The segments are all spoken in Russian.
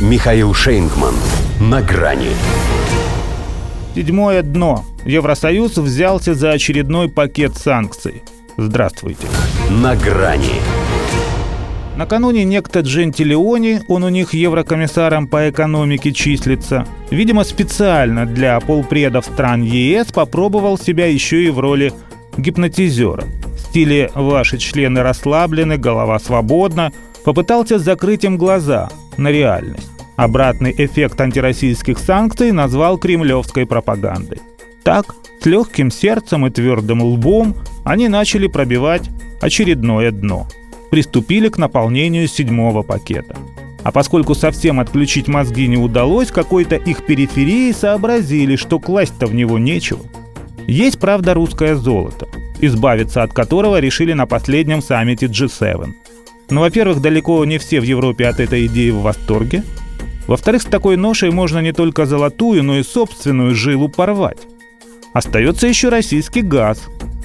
Михаил Шейнгман. На грани. Седьмое дно. Евросоюз взялся за очередной пакет санкций. Здравствуйте. На грани. Накануне некто Джентилеони, он у них еврокомиссаром по экономике числится, видимо, специально для полпредов стран ЕС попробовал себя еще и в роли гипнотизера. В стиле «ваши члены расслаблены, голова свободна», попытался закрыть им глаза на реальность. Обратный эффект антироссийских санкций назвал кремлевской пропагандой. Так, с легким сердцем и твердым лбом они начали пробивать очередное дно. Приступили к наполнению седьмого пакета. А поскольку совсем отключить мозги не удалось, какой-то их периферии сообразили, что класть-то в него нечего. Есть, правда, русское золото, избавиться от которого решили на последнем саммите G7. Но, во-первых, далеко не все в Европе от этой идеи в восторге – во-вторых, с такой ношей можно не только золотую, но и собственную жилу порвать. Остается еще российский газ,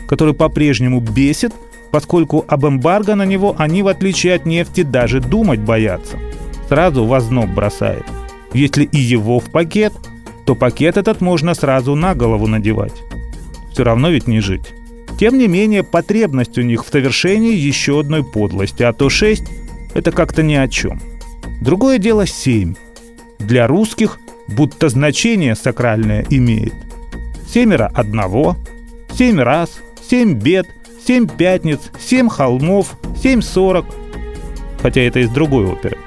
который по-прежнему бесит, поскольку об эмбарго на него они, в отличие от нефти, даже думать боятся. Сразу в озноб бросает. Если и его в пакет, то пакет этот можно сразу на голову надевать. Все равно ведь не жить. Тем не менее, потребность у них в совершении еще одной подлости, а то 6 – это как-то ни о чем. Другое дело 7 – для русских будто значение сакральное имеет. Семеро одного, семь раз, семь бед, семь пятниц, семь холмов, семь сорок. Хотя это из другой оперы.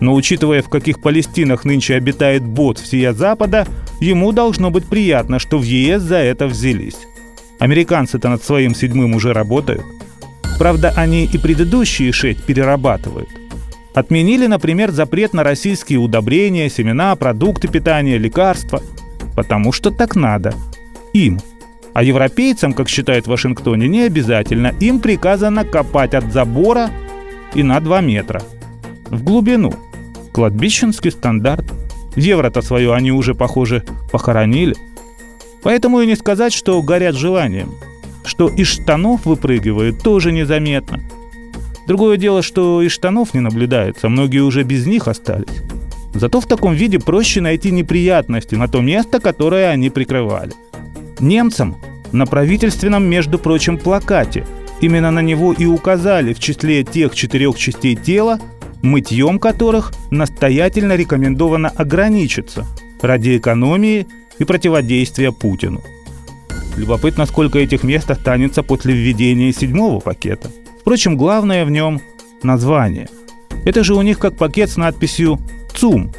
Но учитывая, в каких Палестинах нынче обитает бот всея Запада, ему должно быть приятно, что в ЕС за это взялись. Американцы-то над своим седьмым уже работают. Правда, они и предыдущие шесть перерабатывают – Отменили, например, запрет на российские удобрения, семена, продукты питания, лекарства. Потому что так надо. Им. А европейцам, как считают в Вашингтоне, не обязательно. Им приказано копать от забора и на 2 метра. В глубину. Кладбищенский стандарт. Евро-то свое они уже, похоже, похоронили. Поэтому и не сказать, что горят желанием. Что из штанов выпрыгивают, тоже незаметно – Другое дело, что и штанов не наблюдается, многие уже без них остались. Зато в таком виде проще найти неприятности на то место, которое они прикрывали. Немцам на правительственном, между прочим, плакате именно на него и указали в числе тех четырех частей тела, мытьем которых настоятельно рекомендовано ограничиться ради экономии и противодействия Путину. Любопытно, сколько этих мест останется после введения седьмого пакета – Впрочем, главное в нем – название. Это же у них как пакет с надписью «ЦУМ».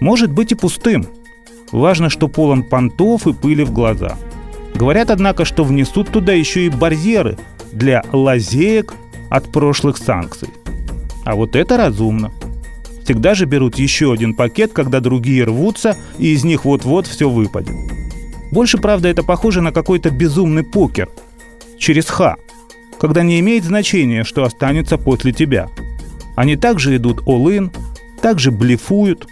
Может быть и пустым. Важно, что полон понтов и пыли в глаза. Говорят, однако, что внесут туда еще и барьеры для лазеек от прошлых санкций. А вот это разумно. Всегда же берут еще один пакет, когда другие рвутся, и из них вот-вот все выпадет. Больше, правда, это похоже на какой-то безумный покер. Через Х – когда не имеет значения, что останется после тебя. Они также идут all-in, также блефуют,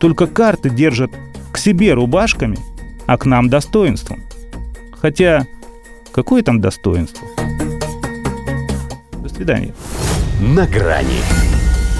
только карты держат к себе рубашками, а к нам достоинством. Хотя, какое там достоинство? До свидания. На грани